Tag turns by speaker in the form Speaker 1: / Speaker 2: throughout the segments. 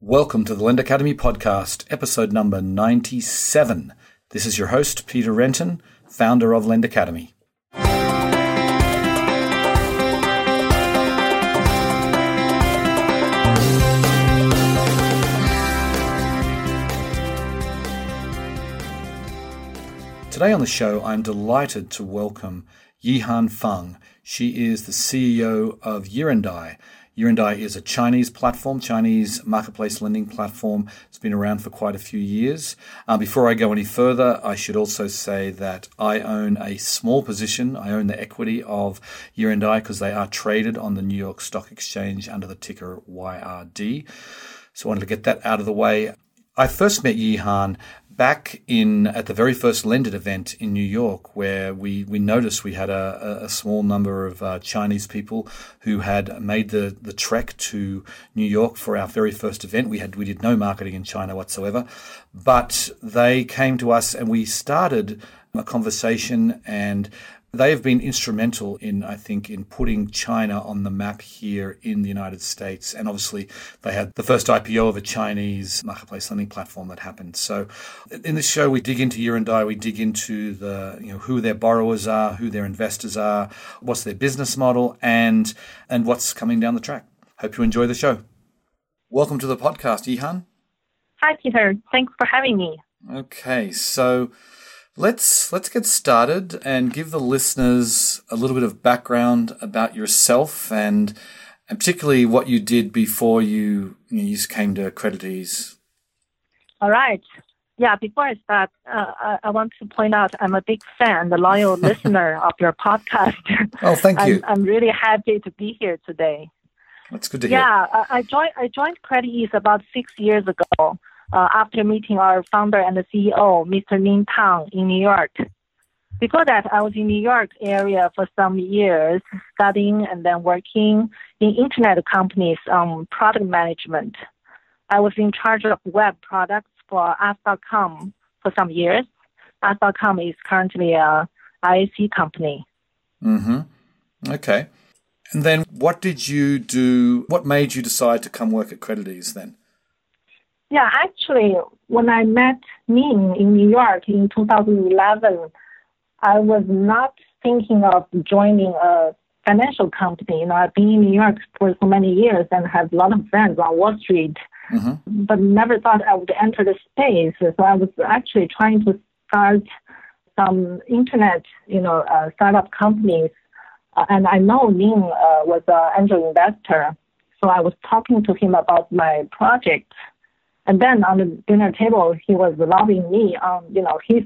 Speaker 1: Welcome to the Lend Academy podcast, episode number 97. This is your host, Peter Renton, founder of Lend Academy. Today on the show, I'm delighted to welcome Yihan Feng. She is the CEO of Yirendai. Yirendai is a Chinese platform, Chinese marketplace lending platform. It's been around for quite a few years. Uh, before I go any further, I should also say that I own a small position. I own the equity of Yirendai because they are traded on the New York Stock Exchange under the ticker YRD. So I wanted to get that out of the way. I first met Yihan back in at the very first Lendit event in New York, where we, we noticed we had a, a small number of uh, Chinese people who had made the, the trek to New York for our very first event. We had we did no marketing in China whatsoever, but they came to us and we started a conversation and they have been instrumental in, I think, in putting China on the map here in the United States. And obviously, they had the first IPO of a Chinese marketplace lending platform that happened. So, in this show, we dig into Yirendai, we dig into the, you know, who their borrowers are, who their investors are, what's their business model, and and what's coming down the track. Hope you enjoy the show. Welcome to the podcast, Yihan.
Speaker 2: Hi, Peter. Thanks for having me.
Speaker 1: Okay, so Let's let's get started and give the listeners a little bit of background about yourself and and particularly what you did before you you, know, you came to CreditEase.
Speaker 2: All right. Yeah, before I start, uh, I, I, want to point out I'm a big fan, the loyal listener of your podcast.
Speaker 1: Oh, thank you.
Speaker 2: I'm, I'm, really happy to be here today.
Speaker 1: That's good to
Speaker 2: hear. Yeah, I joined I joined CreditEase about six years ago uh, after meeting our founder and the CEO, Mr. Ning Tang, in New York. Before that, I was in the New York area for some years, studying and then working in internet companies on product management. I was in charge of web products for Ask.com for some years. Ask.com is currently a IAC company.
Speaker 1: Mm-hmm. Okay. And then what did you do? What made you decide to come work at CreditEase then?
Speaker 2: Yeah, actually, when I met Ning in New York in 2011, I was not thinking of joining a financial company. You know, I've been in New York for so many years and have a lot of friends on Wall Street, mm-hmm. but never thought I would enter the space. So I was actually trying to start some internet, you know, uh, startup companies. Uh, and I know Ning uh, was an angel investor. So I was talking to him about my project and then on the dinner table, he was lobbying me on, you know, his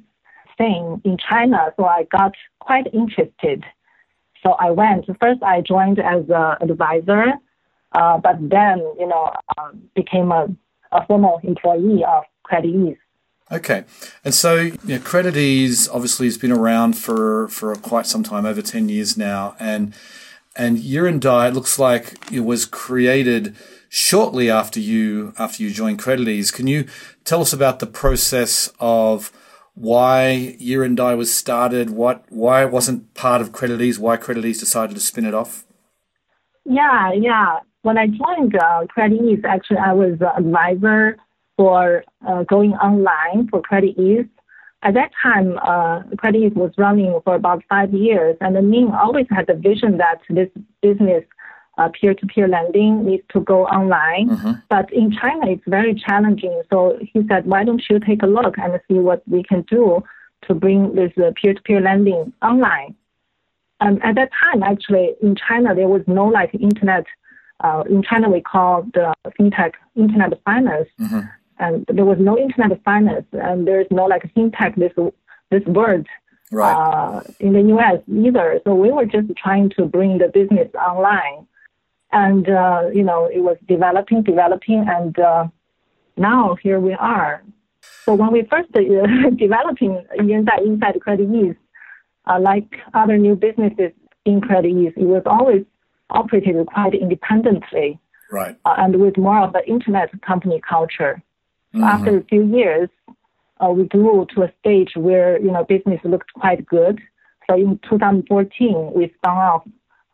Speaker 2: thing in China. So I got quite interested. So I went. First, I joined as an advisor, uh, but then, you know, uh, became a, a formal employee of Credit CreditEase.
Speaker 1: Okay, and so you know, CreditEase obviously has been around for for quite some time, over ten years now, and and Yirendai it looks like it was created shortly after you after you joined CreditEase. Can you tell us about the process of why Yirendai was started? What why it wasn't part of CreditEase? Why CreditEase decided to spin it off?
Speaker 2: Yeah, yeah. When I joined uh, CreditEase, actually I was an advisor for uh, going online for Credit CreditEase. At that time, uh, CreditEase was running for about five years, and Ning always had the vision that this business uh, peer-to-peer lending needs to go online. Mm-hmm. But in China, it's very challenging. So he said, why don't you take a look and see what we can do to bring this uh, peer-to-peer lending online? Um, at that time, actually, in China, there was no like internet. Uh, in China, we call the fintech internet finance, mm-hmm. And there was no internet finance, and there is no like fintech this this word right. uh, in the U.S. either. So we were just trying to bring the business online and uh, you know it was developing, developing, and uh, now here we are. So when we first uh, developing inside inside CreditEase, uh, like other new businesses in CreditEase, it was always operated quite independently,
Speaker 1: right?
Speaker 2: Uh, and with more of the internet company culture. Mm-hmm. After a few years, uh, we grew to a stage where you know business looked quite good. So in 2014, we spun off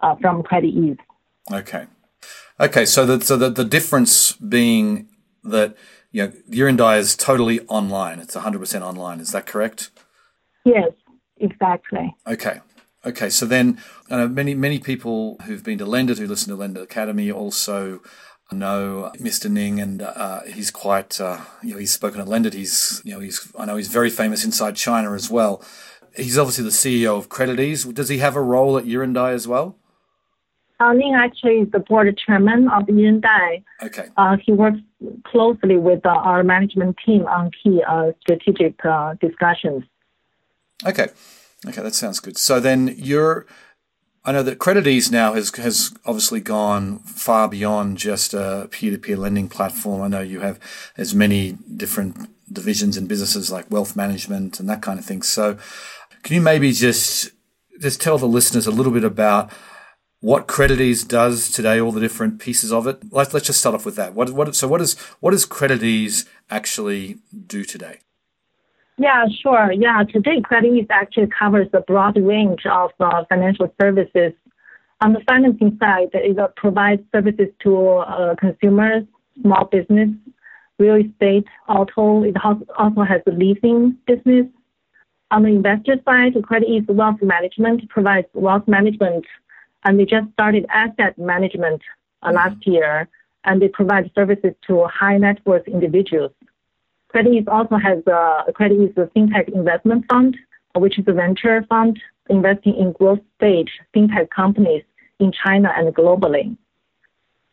Speaker 2: uh, from CreditEase.
Speaker 1: Okay. Okay, so the, so the, the difference being that you know Yirendai is totally online. It's 100% online. Is that correct?
Speaker 2: Yes, exactly.
Speaker 1: Okay. Okay, so then uh, many many people who've been to Lendit, who listen to Lendit Academy, also know Mr. Ning, and uh, he's quite uh, you know he's spoken at Lendit. He's you know he's I know he's very famous inside China as well. He's obviously the CEO of CreditEase. Does he have a role at Yirendai as well?
Speaker 2: Uh, Ning actually is the board chairman of Yirendai.
Speaker 1: Okay.
Speaker 2: Uh, he works closely with uh, our management team on key uh, strategic uh, discussions.
Speaker 1: Okay. Okay, that sounds good. So then you're, I know that CreditEase now has has obviously gone far beyond just a peer to peer lending platform. I know you have as many different divisions and businesses like wealth management and that kind of thing. So, can you maybe just just tell the listeners a little bit about what CreditEase does today, all the different pieces of it. Let's, let's just start off with that. What, what, so what, is, what does CreditEase actually do today?
Speaker 2: Yeah, sure. Yeah, today CreditEase actually covers a broad range of uh, financial services. On the financing side, it uh, provides services to uh, consumers, small business, real estate, auto. It also has a leasing business. On the investor side, CreditEase Wealth Management provides wealth management and they just started asset management uh, last mm-hmm. year, and they provide services to high net worth individuals. CreditEase also has a Credit CreditEase FinTech Investment Fund, which is a venture fund investing in growth stage fintech companies in China and globally.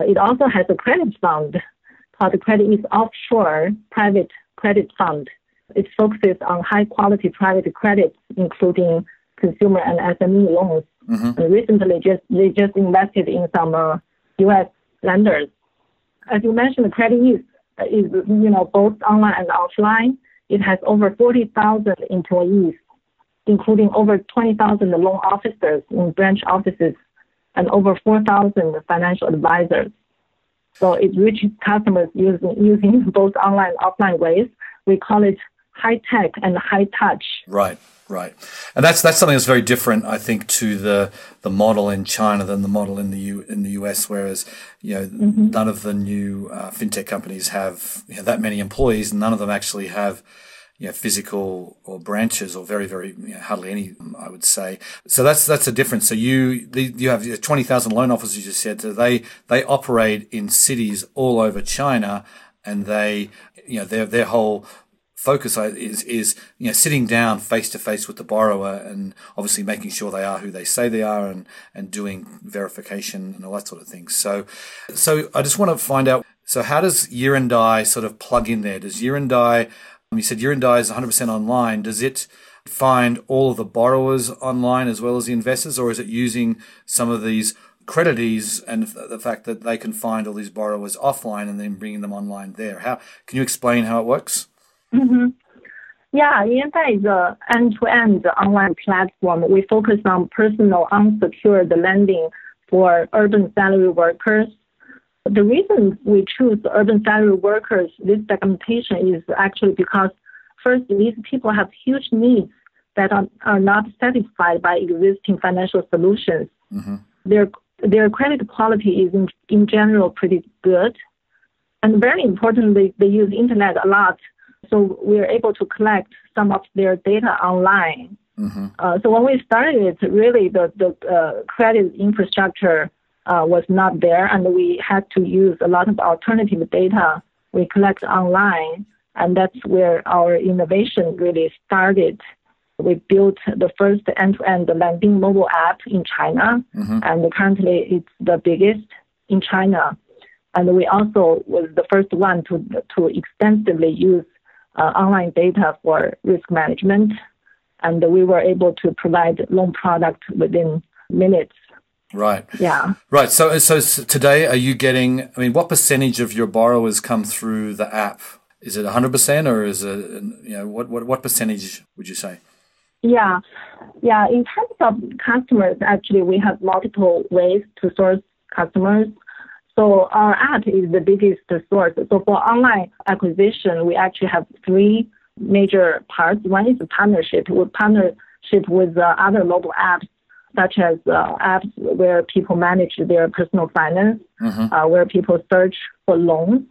Speaker 2: It also has a credit fund called the CreditEase Offshore Private Credit Fund. It focuses on high quality private credits, including consumer and SME loans. Mm-hmm. And recently, just they just invested in some uh, U.S. lenders. As you mentioned, Credit CreditEase is you know both online and offline. It has over 40,000 employees, including over 20,000 loan officers in branch offices and over 4,000 financial advisors. So it reaches customers using using both online and offline ways. We call it high tech and high touch.
Speaker 1: Right. Right, and that's that's something that's very different, I think, to the the model in China than the model in the U, in the US. Whereas, you know, mm-hmm. none of the new uh, fintech companies have you know, that many employees, and none of them actually have you know, physical or branches or very, very, you know, hardly any, I would say. So that's, that's a difference. So you, the, you have 20,000 loan officers, you said, so they, they operate in cities all over China and they, you know, their, their whole focus is is you know sitting down face to face with the borrower and obviously making sure they are who they say they are and and doing verification and all that sort of thing. So so I just want to find out. So how does Yirendai sort of plug in there? Does Yirendai you said Yirendai is 100% online. Does it find all of the borrowers online as well as the investors, or is it using some of these CreditEase and the fact that they can find all these borrowers offline and then bringing them online there? How can you explain how it works?
Speaker 2: Mm-hmm. Yeah, Yirendai is an end-to-end online platform. We focus on personal unsecured lending for urban salary workers. The reason we choose urban salary workers, this segmentation is actually because first, these people have huge needs that are, are not satisfied by existing financial solutions. Mm-hmm. Their their credit quality is in, in general pretty good. And very importantly, they use internet a lot so we are able to collect some of their data online. Mm-hmm. Uh, so when we started it, really the, the uh, credit infrastructure uh, was not there, and we had to use a lot of alternative data we collect online, and that's where our innovation really started. We built the first end-to-end lending mobile app in China, mm-hmm. and currently it's the biggest in China. And we also was the first one to to extensively use uh, online data for risk management, and we were able to provide loan product within minutes.
Speaker 1: Right.
Speaker 2: Yeah.
Speaker 1: Right. So, so today, are you getting? I mean, what percentage of your borrowers come through the app? Is it 100% or is it, you know, what, what, what percentage would you say?
Speaker 2: Yeah. Yeah. In terms of customers, actually, we have multiple ways to source customers. So our app is the biggest source. So for online acquisition, we actually have three major parts. One is partnership. We partnership with uh, other mobile apps, such as uh, apps where people manage their personal finance, mm-hmm. uh, where people search for loans.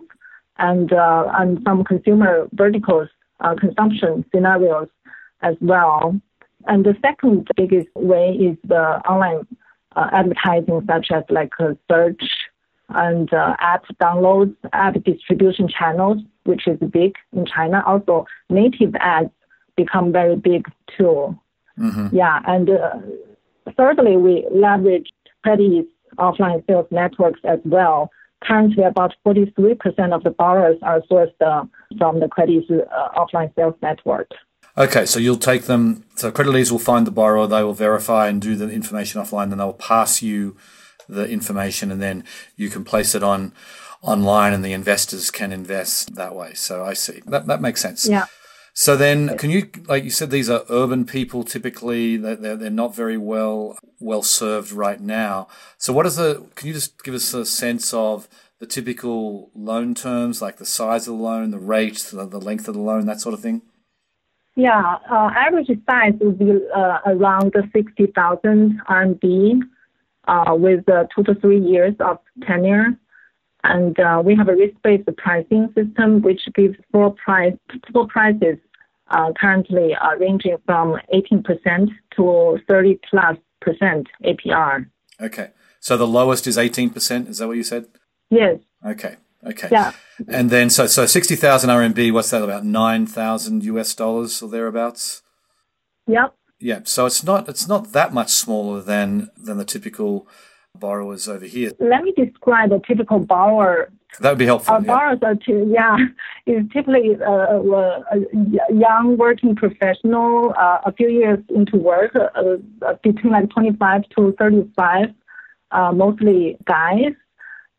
Speaker 2: and uh, and some consumer verticals, uh, consumption scenarios as well. And the second biggest way is the online uh, advertising, such as like search and uh, app downloads, app distribution channels, which is big in China. Also, native ads become very big too. Mm-hmm. Yeah, and uh, thirdly, we leverage Credit offline sales networks as well. Currently, about 43% of the borrowers are sourced uh, from the Credit's uh, offline sales network.
Speaker 1: Okay, so you'll take them. So Credit will find the borrower, they will verify and do the information offline, then they'll pass you the information, and then you can place it on online, and the investors can invest that way. So I see that that makes sense.
Speaker 2: Yeah.
Speaker 1: So then, can you, like you said, these are urban people typically. They're, they're not very well well served right now. So what is the? Can you just give us a sense of the typical loan terms, like the size of the loan, the rate, the, the length of the loan, that sort of thing?
Speaker 2: Yeah, uh, average size would be uh, around 60,000 RMB uh, with uh, two to three years of tenure. And uh, we have a risk-based pricing system which gives floor price floor prices uh, currently ranging from 18% to 30 plus percent APR.
Speaker 1: Okay, so the lowest is 18%. Is that what you said?
Speaker 2: Yes.
Speaker 1: Okay. Okay.
Speaker 2: Yeah.
Speaker 1: And then so so sixty thousand RMB. What's that about? Nine thousand US dollars or thereabouts.
Speaker 2: Yep.
Speaker 1: Yeah. So it's not it's not that much smaller than than the typical borrowers over here.
Speaker 2: Let me describe a typical borrower.
Speaker 1: That would be helpful.
Speaker 2: Our
Speaker 1: yeah.
Speaker 2: borrowers are too, yeah, is typically uh, uh a young working professional, uh, a few years into work, uh, uh between like 25 to 35, uh, mostly guys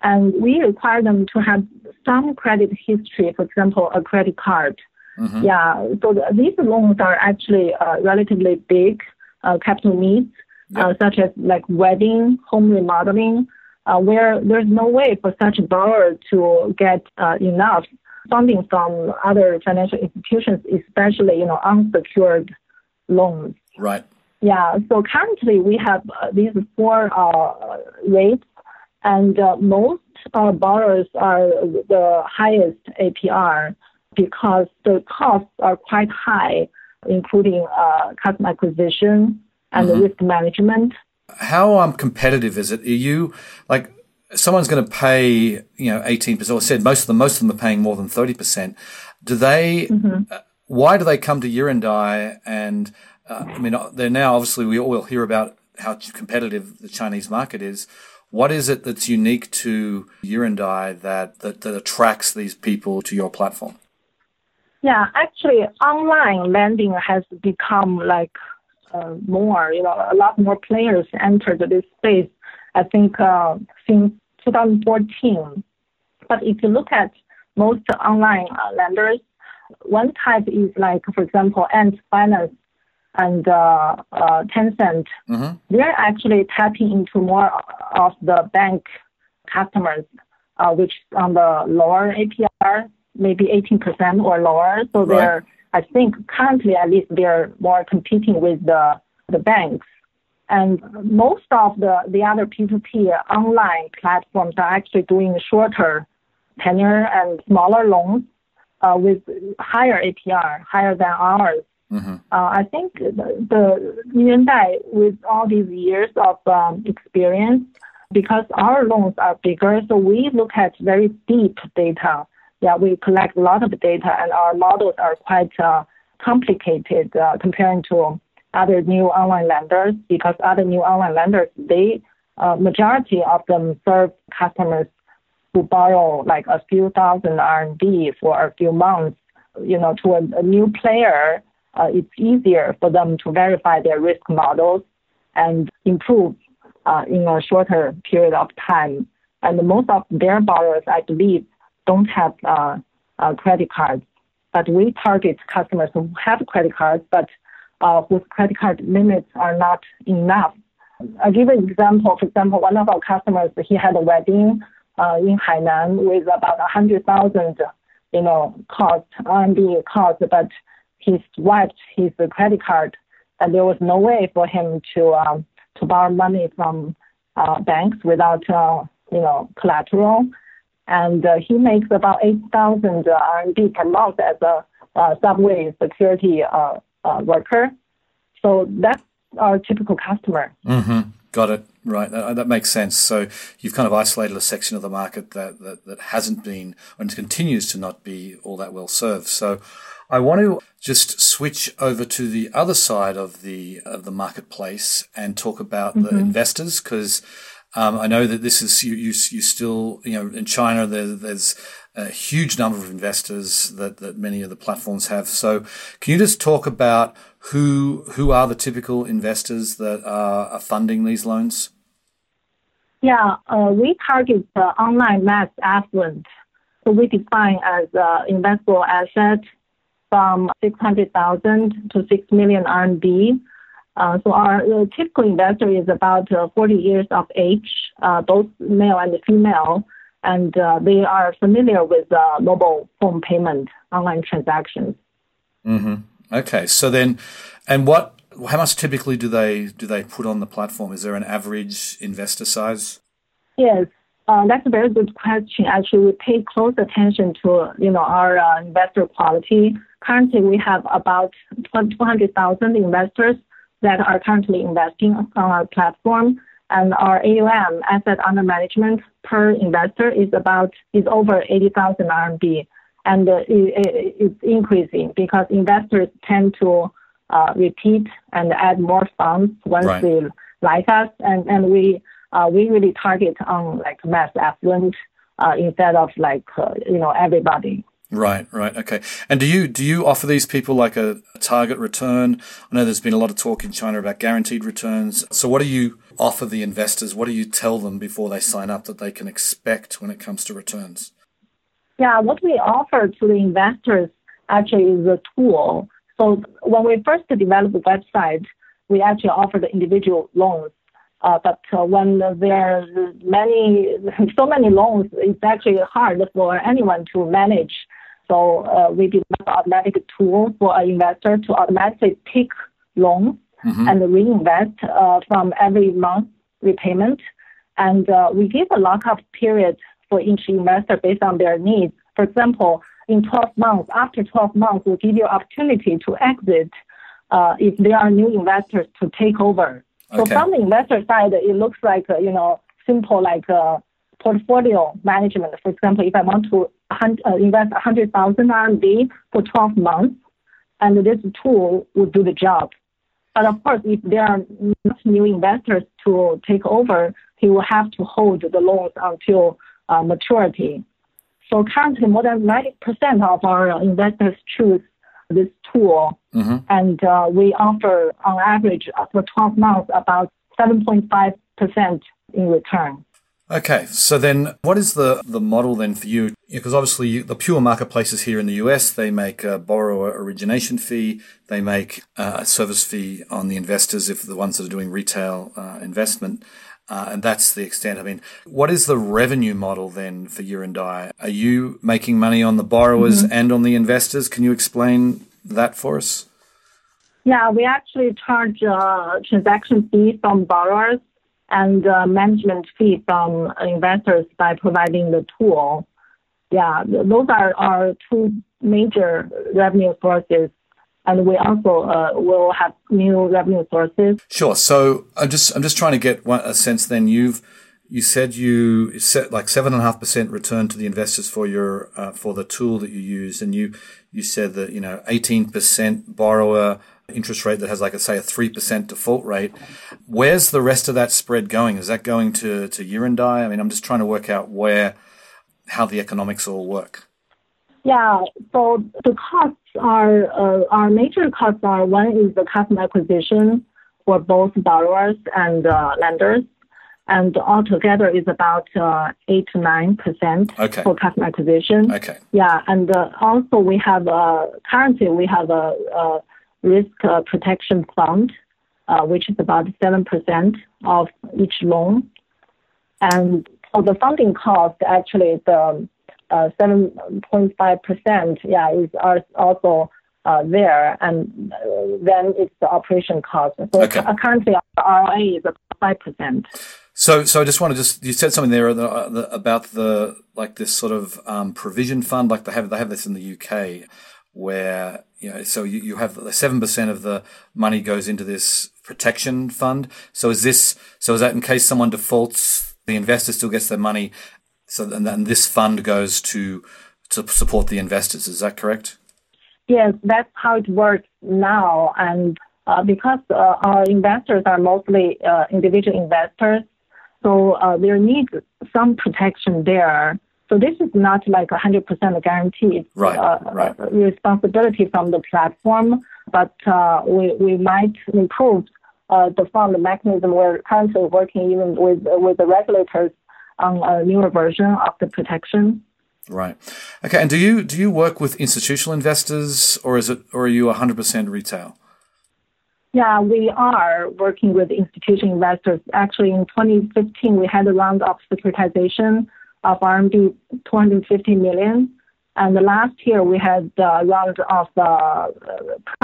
Speaker 2: and we require them to have some credit history, for example, a credit card. Mm-hmm. Yeah, so the, these loans are actually uh, relatively big uh, capital needs, uh, such as like wedding, home remodeling, uh, where there's no way for such a borrower to get uh, enough funding from other financial institutions, especially you know unsecured loans.
Speaker 1: Right.
Speaker 2: Yeah. So currently we have uh, these four rates and uh, most uh, borrowers are the highest APR because the costs are quite high, including uh, customer acquisition and mm-hmm. risk management.
Speaker 1: How um, competitive is it? Are you like someone's going to pay you know eighteen percent? Or said most of them, most of them are paying more than thirty percent. Do they? Mm-hmm. Uh, why do they come to Yirendai? And uh, I mean, they're now obviously we all hear about how competitive the Chinese market is. What is it that's unique to Yirendai that, that, that attracts these people to your platform?
Speaker 2: Yeah, actually, online lending has become like uh, more, you know, a lot more players entered this space, I think, uh, since 2014. But if you look at most online uh, lenders, one type is like, for example, Ant Finance and uh, uh, Tencent, mm-hmm. they're actually tapping into more of the bank customers, uh, which on the lower APR, maybe 18% or lower. So right. they're, I think currently at least they're more competing with the, the banks. And most of the, the other P2P online platforms are actually doing shorter tenure and smaller loans uh, with higher APR, higher than ours. Mm-hmm. Uh, I think the, the Yirendai, with all these years of um, experience, because our loans are bigger, so we look at very deep data. Yeah, we collect a lot of data, and our models are quite uh, complicated uh, comparing to other new online lenders. Because other new online lenders, they uh, majority of them serve customers who borrow like a few thousand RMB for a few months. You know, to a, a new player, uh, it's easier for them to verify their risk models and improve uh, in a shorter period of time. And most of their borrowers, I believe, don't have uh, uh credit cards. But we target customers who have credit cards, but uh, whose credit card limits are not enough. I'll give an example. For example, one of our customers, he had a wedding uh, in Hainan with about 100,000, you know, cost, RMB cost, but he swiped his credit card, and there was no way for him to um, to borrow money from uh, banks without uh, you know collateral. And uh, he makes about 8,000 RMB per month as a uh, subway security uh, uh, worker. So that's our typical customer.
Speaker 1: Mm-hmm. Got it. Right. That, that, makes sense. So you've kind of isolated a section of the market that, that, that hasn't been and continues to not be all that well served. So I want to just switch over to the other side of the of the marketplace and talk about mm-hmm. the investors because um, I know that this is you, you, you still you know in China there, there's a huge number of investors that that many of the platforms have. So can you just talk about who who are the typical investors that are, are funding these loans?
Speaker 2: Yeah, uh, we target the online mass affluent. So we define as uh, investable asset from 600,000 to 6 million RMB. Uh, so our uh, typical investor is about uh, 40 years of age, uh, both male and female, and uh, they are familiar with uh, mobile phone payment online transactions.
Speaker 1: Mm-hmm. Okay, so then, and what? How much typically do they do they put on the platform? Is there an average investor size?
Speaker 2: Yes, that's a very good question. Actually, we pay close attention to you know our investor quality Currently, we have about 200,000 investors that are currently investing on our platform, and our AUM, asset under management per investor, is about is over 80,000 RMB, and uh, it, it's increasing because investors tend to uh, repeat and add more funds once right. they like us, and and we uh, we really target on like mass affluent uh, instead of like uh, you know everybody.
Speaker 1: Right, right, okay. And do you do you offer these people like a, a, target return? I know there's been a lot of talk in China about guaranteed returns. So what do you offer the investors? What do you tell them before they sign up that they can expect when it comes to returns?
Speaker 2: Yeah, what we offer to the investors actually is a tool. So when we first developed the website, we actually offered individual loans. Uh, but uh, when there are many, so many loans, it's actually hard for anyone to manage so uh, we develop automatic tool for an investor to automatically pick loans mm-hmm. and reinvest uh, from every month repayment. And uh, we give a lockup period for each investor based on their needs. For example, in 12 months, after 12 months, we give you opportunity to exit uh, if there are new investors to take over. Okay. So from the investor side, it looks like, uh, you know, simple like uh, portfolio management. For example, if I want to uh, invest 100,000 RMB for 12 months, and this tool would do the job. But of course, if there are not new investors to take over, he will have to hold the loans until uh, maturity. So currently, more than 90% of our investors choose this tool, mm-hmm. and uh, we offer on average for 12 months about 7.5% in return.
Speaker 1: Okay, so then what is the, the model then for you? Because obviously you, the pure marketplaces here in the US, they make a borrower origination fee, they make uh, a service fee on the investors if the ones that are doing retail uh, investment. Uh, and that's the extent. I mean, what is the revenue model then for Yirendai? Are you making money on the borrowers mm-hmm. and on the investors? Can you explain that for us?
Speaker 2: Yeah, we actually charge a uh, transaction fee from borrowers and uh, management fee from investors by providing the tool. Yeah, those are our two major revenue sources. And we also uh, will have new revenue sources.
Speaker 1: Sure. So I'm just I'm just trying to get a sense. Then you've you said you set like seven and a half percent return to the investors for your uh, for the tool that you use, and you you said that you know eighteen percent borrower interest rate that has like a, say a 3% default rate. Where's the rest of that spread going? Is that going to, to Yirendai? I mean, I'm just trying to work out where, how the economics all work.
Speaker 2: Yeah, so the costs are, uh, our major costs are one is the customer acquisition for both borrowers and uh, lenders. And altogether is about uh, eight to nine percent okay. for customer acquisition.
Speaker 1: Okay.
Speaker 2: Yeah, and uh, also we have uh, currently we have a, a risk uh, protection fund, uh, which is about 7% of each loan. And for the funding cost, actually, the 7.5%, yeah, is also uh, there, and uh, then it's the operation cost. So okay. currently, our ROA is about 5%.
Speaker 1: So, so I just want to just you said something there about the like this sort of um, provision fund, like they have they have this in the UK, where you know, so you, you have seven percent of the money goes into this protection fund. So is this so is that in case someone defaults, the investor still gets their money, so and then this fund goes to to support the investors. Is that correct?
Speaker 2: Yes, that's how it works now, and uh, because uh, our investors are mostly uh, individual investors, so uh, there needs some protection there. So this is not like 100% guarantee. It's
Speaker 1: right, uh, right.
Speaker 2: responsibility from the platform, but uh, we, we might improve the fund mechanism. We're currently working even with, with the regulators on a newer version of the protection.
Speaker 1: Right. Okay. And do you do you work with institutional investors, or is it, or are you 100% retail?
Speaker 2: Yeah, we are working with institutional investors. Actually, in 2015, we had a round of securitization of RMB 250 million. And last year, we had a round of uh,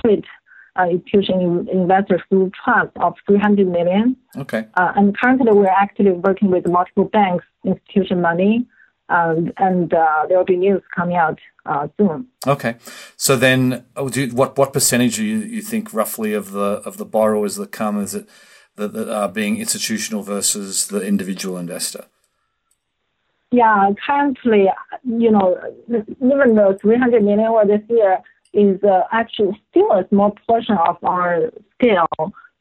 Speaker 2: private uh, institutional investors through trust of 300 million.
Speaker 1: Okay.
Speaker 2: Uh, and currently, we're actively working with multiple banks, institution money, um, and uh, there will be news coming out uh, soon.
Speaker 1: Okay, so then, oh, you, what what percentage do you, you think roughly of the of the borrowers that come is it that, that are being institutional versus the individual investor?
Speaker 2: Yeah, currently, you know, even the 300 million for this year is uh, actually still a small portion of our scale.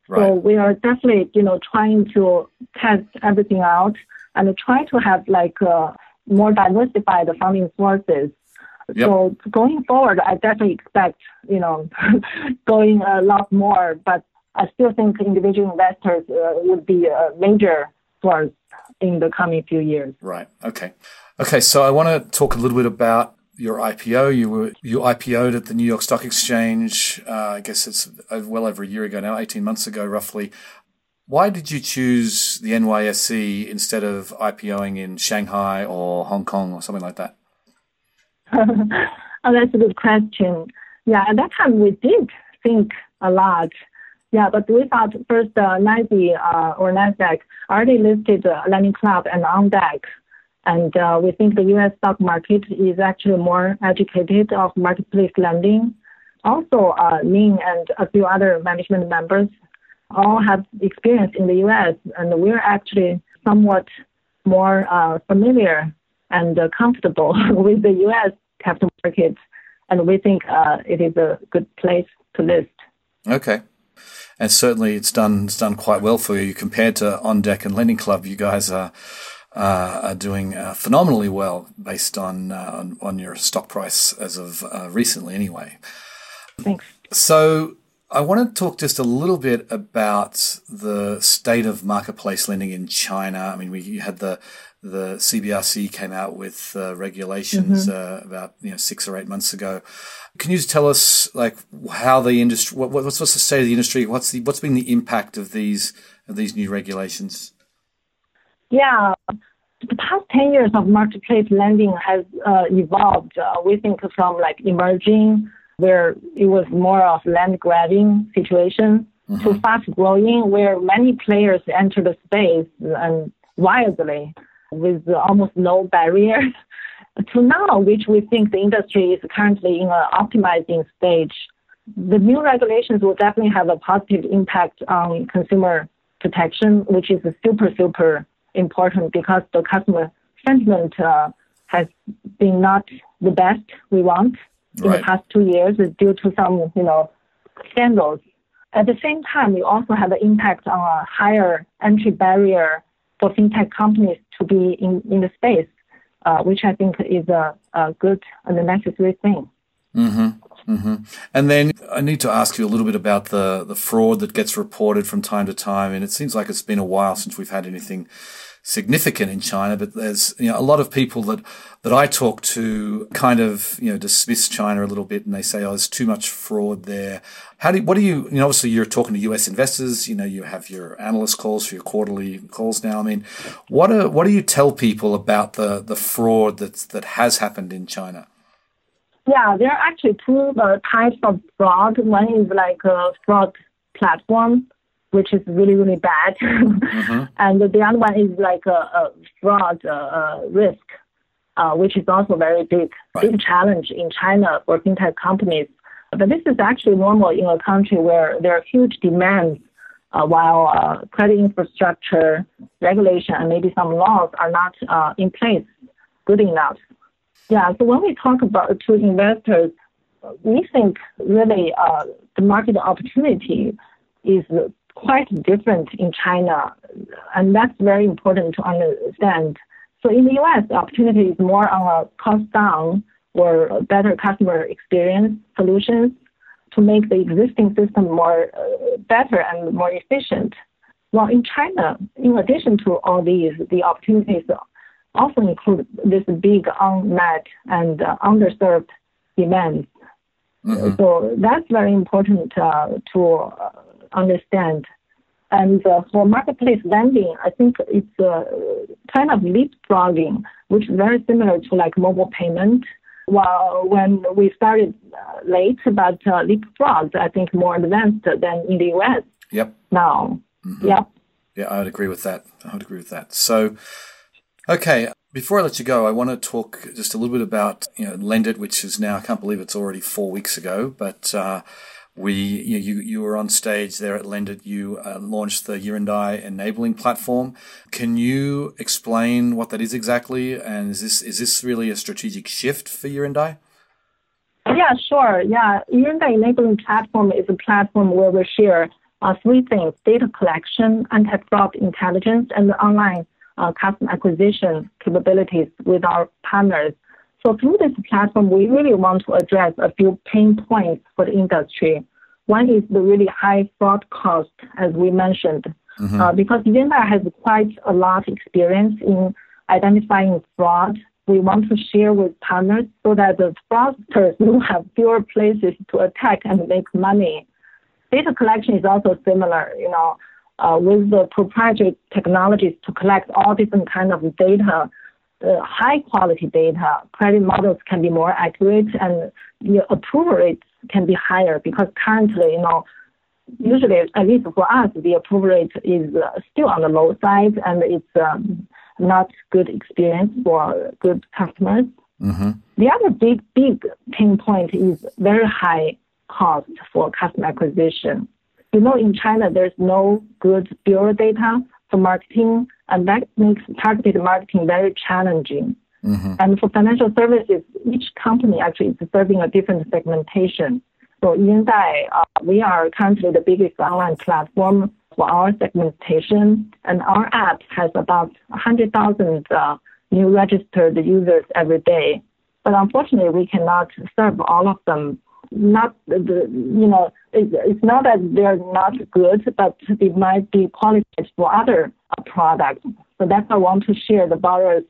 Speaker 2: Right. So we are definitely, you know, trying to test everything out and try to have like uh, more diversified funding sources. Yep. So going forward, I definitely expect, you know, going a lot more, but I still think individual investors uh, would be a major source in the coming few years.
Speaker 1: Right. Okay. Okay. So I want to talk a little bit about your IPO. You were you IPO'd at the New York Stock Exchange. Uh, I guess it's well over a year ago now, eighteen months ago, roughly. Why did you choose the NYSE instead of IPOing in Shanghai or Hong Kong or something like that?
Speaker 2: oh, that's a good question. Yeah, at that time we did think a lot. Yeah, but we thought first uh, NYSE uh, or Nasdaq already listed uh, Lending Club and On Deck, and uh, we think the U.S. stock market is actually more educated of marketplace lending. Also, uh, Ning and a few other management members all have experience in the U.S. and we're actually somewhat more uh, familiar and uh, comfortable with the U.S. capital markets, and we think uh, it is a good place to list.
Speaker 1: Okay. And certainly, it's done it's done quite well for you compared to On Deck and Lending Club. You guys are uh, are doing uh, phenomenally well based on, uh, on, on your stock price as of recently, anyway.
Speaker 2: Thanks.
Speaker 1: So, I want to talk just a little bit about the state of marketplace lending in China. I mean, we had the the CBRC came out with uh, regulations mm-hmm. uh, about you know six or eight months ago. Can you just tell us like how the industry, what, what's what's the state of the industry? What's the what's been the impact of these of these new regulations?
Speaker 2: Yeah, the past ten years of marketplace lending has uh, evolved. Uh, we think from like emerging where it was more of land grabbing situation mm-hmm. to fast growing where many players enter the space and wildly with almost no barriers to now, which we think the industry is currently in an optimizing stage. The new regulations will definitely have a positive impact on consumer protection, which is super, super important because the customer sentiment uh, has been not the best we want in right. the past two years due to some, you know, scandals. At the same time, you also have an impact on a higher entry barrier for fintech companies to be in, in the space, uh, which I think is a, a good and a necessary thing.
Speaker 1: Mm-hmm. Mm-hmm. And then I need to ask you a little bit about the, the fraud that gets reported from time to time. And it seems like it's been a while since we've had anything significant in China, but there's you know a lot of people that that I talk to kind of you know dismiss China a little bit, and they say, "Oh, there's too much fraud there." How do what do you you know? Obviously, you're talking to U.S. investors. You know, you have your analyst calls for your quarterly calls now. I mean, what do what do you tell people about the the fraud that that has happened in China?
Speaker 2: Yeah, there are actually two uh, types of fraud. One is like a fraud platform which is really, really bad. mm-hmm. And the other one is like a, a fraud uh, risk, uh, which is also very big, right. big challenge in China for fintech companies. But this is actually normal in a country where there are huge demands, uh, while uh, credit infrastructure, regulation, and maybe some laws are not uh, in place good enough. Yeah, so when we talk about to investors, we think really uh, the market opportunity is quite different in China, and that's very important to understand. So in the U.S., the opportunity is more on a cost down or better customer experience solutions to make the existing system more uh, better and more efficient. While in China, in addition to all these, the opportunities also include this big unmet and uh, underserved demand. Mm-hmm. So that's very important uh, to uh, understand. And uh, for marketplace lending, I think it's uh, kind of leapfrogging, which is very similar to like mobile payment. While when we started uh, late, but uh, leapfrogged, I think more advanced than in the US.
Speaker 1: Yep.
Speaker 2: Now. Mm-hmm. Yep.
Speaker 1: Yeah, I would agree with that. I would agree with that. So, okay, before I let you go, I want to talk just a little bit about you know Lendit, which is now I can't believe it's already four weeks ago, but uh, we you, you, you were on stage there at Lendit. You uh, launched the Yirendai enabling platform. Can you explain what that is exactly, and is this is this really a strategic shift for Yirendai?
Speaker 2: Yeah, sure. Yeah, Yirendai enabling platform is a platform where we share uh, three things: data collection, anti-fraud intelligence, and online uh, customer acquisition capabilities with our partners. So through this platform, we really want to address a few pain points for the industry. One is the really high fraud cost, as we mentioned, mm-hmm. uh, because Yirendai has quite a lot of experience in identifying fraud. We want to share with partners so that the fraudsters will have fewer places to attack and make money. Data collection is also similar. You know, uh, with the proprietary technologies to collect all different kind of data, uh, high quality data, credit models can be more accurate and the approval rates can be higher because currently, you know, usually, at least for us, the approval rate is uh, still on the low side and it's um, not good experience for good customers. Mm-hmm. The other big, big pain point is very high cost for customer acquisition. You know, in China, there's no good bureau data for marketing, and that makes targeted marketing very challenging. Mm-hmm. And for financial services, each company actually is serving a different segmentation. So Yirendai, uh, we are currently the biggest online platform for our segmentation, and our app has about 100,000 uh, new registered users every day. But unfortunately, we cannot serve all of them not the you know it's not that they're not good, but they might be qualified for other uh, products. So that's why I want to share the borrowers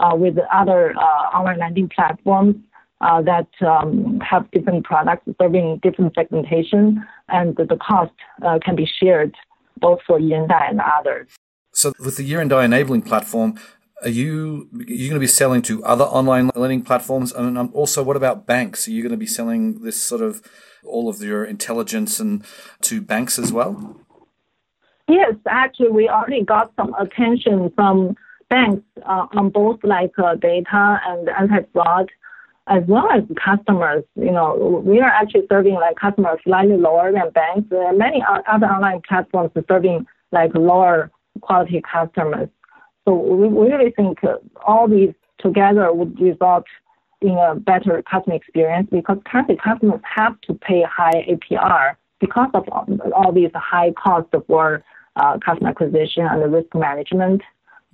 Speaker 2: uh, with other uh, online lending platforms uh, that um, have different products serving different segmentation, and the cost uh, can be shared both for Yirendai and others.
Speaker 1: So with the Yirendai enabling platform, are you are you going to be selling to other online lending platforms? And um, also, what about banks? Are you going to be selling this sort of all of your intelligence and to banks as well?
Speaker 2: Yes, actually, we already got some attention from banks uh, on both like uh, data and anti-fraud, as well as customers. You know, we are actually serving like customers slightly lower than banks. There are many other online platforms serving like lower quality customers. So we really think uh, all these together would result in a better customer experience because currently customers have to pay high APR because of all these high costs for uh, customer acquisition and the risk management.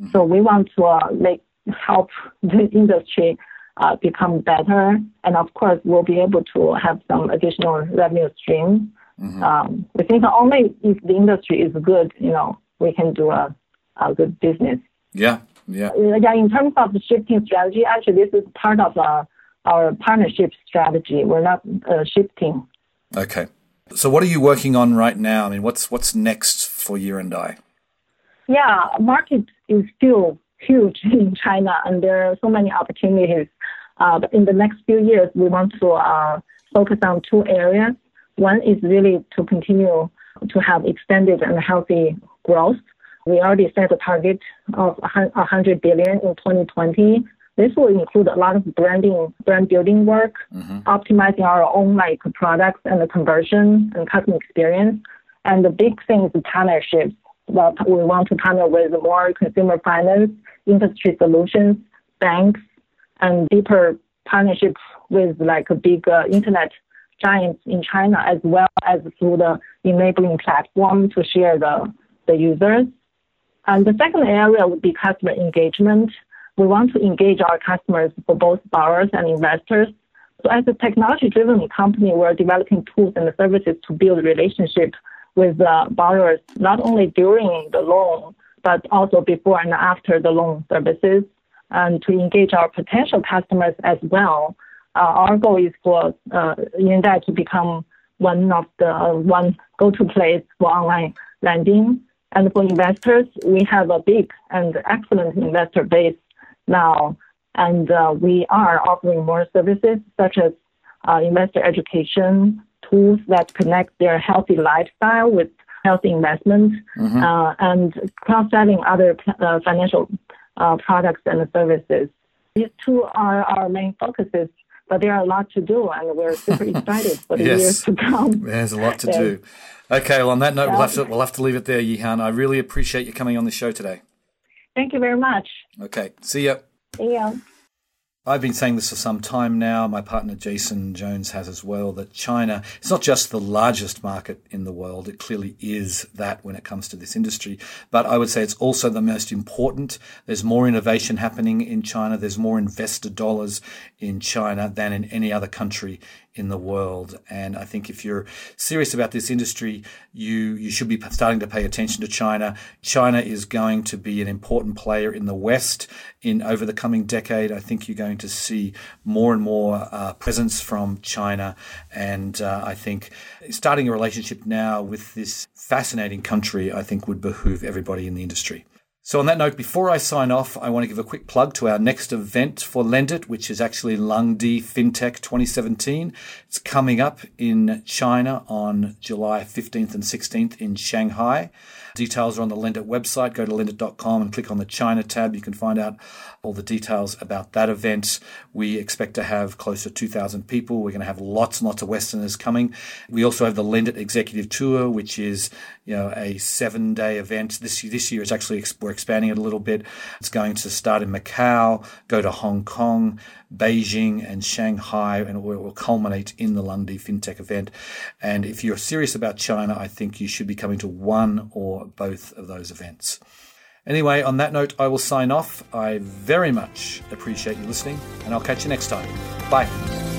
Speaker 2: Mm-hmm. So we want to uh, make help the industry uh, become better, and of course we'll be able to have some additional revenue stream. Mm-hmm. Um, we think only if the industry is good, you know, we can do a, a good business.
Speaker 1: Yeah, yeah. Uh,
Speaker 2: yeah, in terms of the shifting strategy, actually, this is part of uh, our partnership strategy. We're not uh, shifting.
Speaker 1: Okay. So, what are you working on right now? I mean, what's what's next for Yirendai?
Speaker 2: Yeah, market is still huge in China, and there are so many opportunities. Uh, but in the next few years, we want to uh, focus on two areas. One is really to continue to have extended and healthy growth. We already set a target of 100 billion in 2020. This will include a lot of branding, brand building work, mm-hmm. optimizing our own like products and the conversion and customer experience. And the big thing is partnerships. Well, we want to partner with more consumer finance, industry solutions, banks, and deeper partnerships with like a big uh, internet giants in China as well as through the enabling platform to share the, the users. And the second area would be customer engagement. We want to engage our customers for both borrowers and investors. So as a technology-driven company, we're developing tools and services to build relationships with uh, borrowers, not only during the loan, but also before and after the loan services, and to engage our potential customers as well. Uh, our goal is for uh, Yirendai to become one of the uh, one go-to place for online lending. And for investors, we have a big and excellent investor base now, and uh, we are offering more services such as uh, investor education tools that connect their healthy lifestyle with healthy investment, mm-hmm. uh, and cross-selling other uh, financial uh, products and services. These two are our main focuses but there are a lot to do, and we're super excited for the yes. years to come.
Speaker 1: There's a lot to do. Okay, well, on that note, yeah. we'll, have to, we'll have to leave it there, Yihan. I really appreciate you coming on the show today.
Speaker 2: Thank you very much.
Speaker 1: Okay, see ya.
Speaker 2: See ya.
Speaker 1: I've been saying this for some time now. My partner Jason Jones has as well that China is not just the largest market in the world. It clearly is that when it comes to this industry. But I would say it's also the most important. There's more innovation happening in China. There's more investor dollars in China than in any other country in the world. And I think if you're serious about this industry, you, you should be starting to pay attention to China. China is going to be an important player in the West in over the coming decade. I think you're going to see more and more uh, presence from China. And uh, I think starting a relationship now with this fascinating country, I think would behoove everybody in the industry. So, on that note, before I sign off, I want to give a quick plug to our next event for Lendit, which is actually Lungdi FinTech 2017. It's coming up in China on July 15th and 16th in Shanghai. Details are on the Lendit website. Go to lendit.com and click on the China tab. You can find out all the details about that event. We expect to have close to 2,000 people. We're going to have lots and lots of Westerners coming. We also have the Lendit Executive Tour, which is you know a seven day event. This this year it's actually we're expanding it a little bit. It's going to start in Macau, go to Hong Kong, Beijing, and Shanghai, and it will culminate in the Langdi FinTech event. And if you're serious about China, I think you should be coming to one or both of those events. Anyway, on that note, I will sign off. I very much appreciate you listening, and I'll catch you next time. Bye.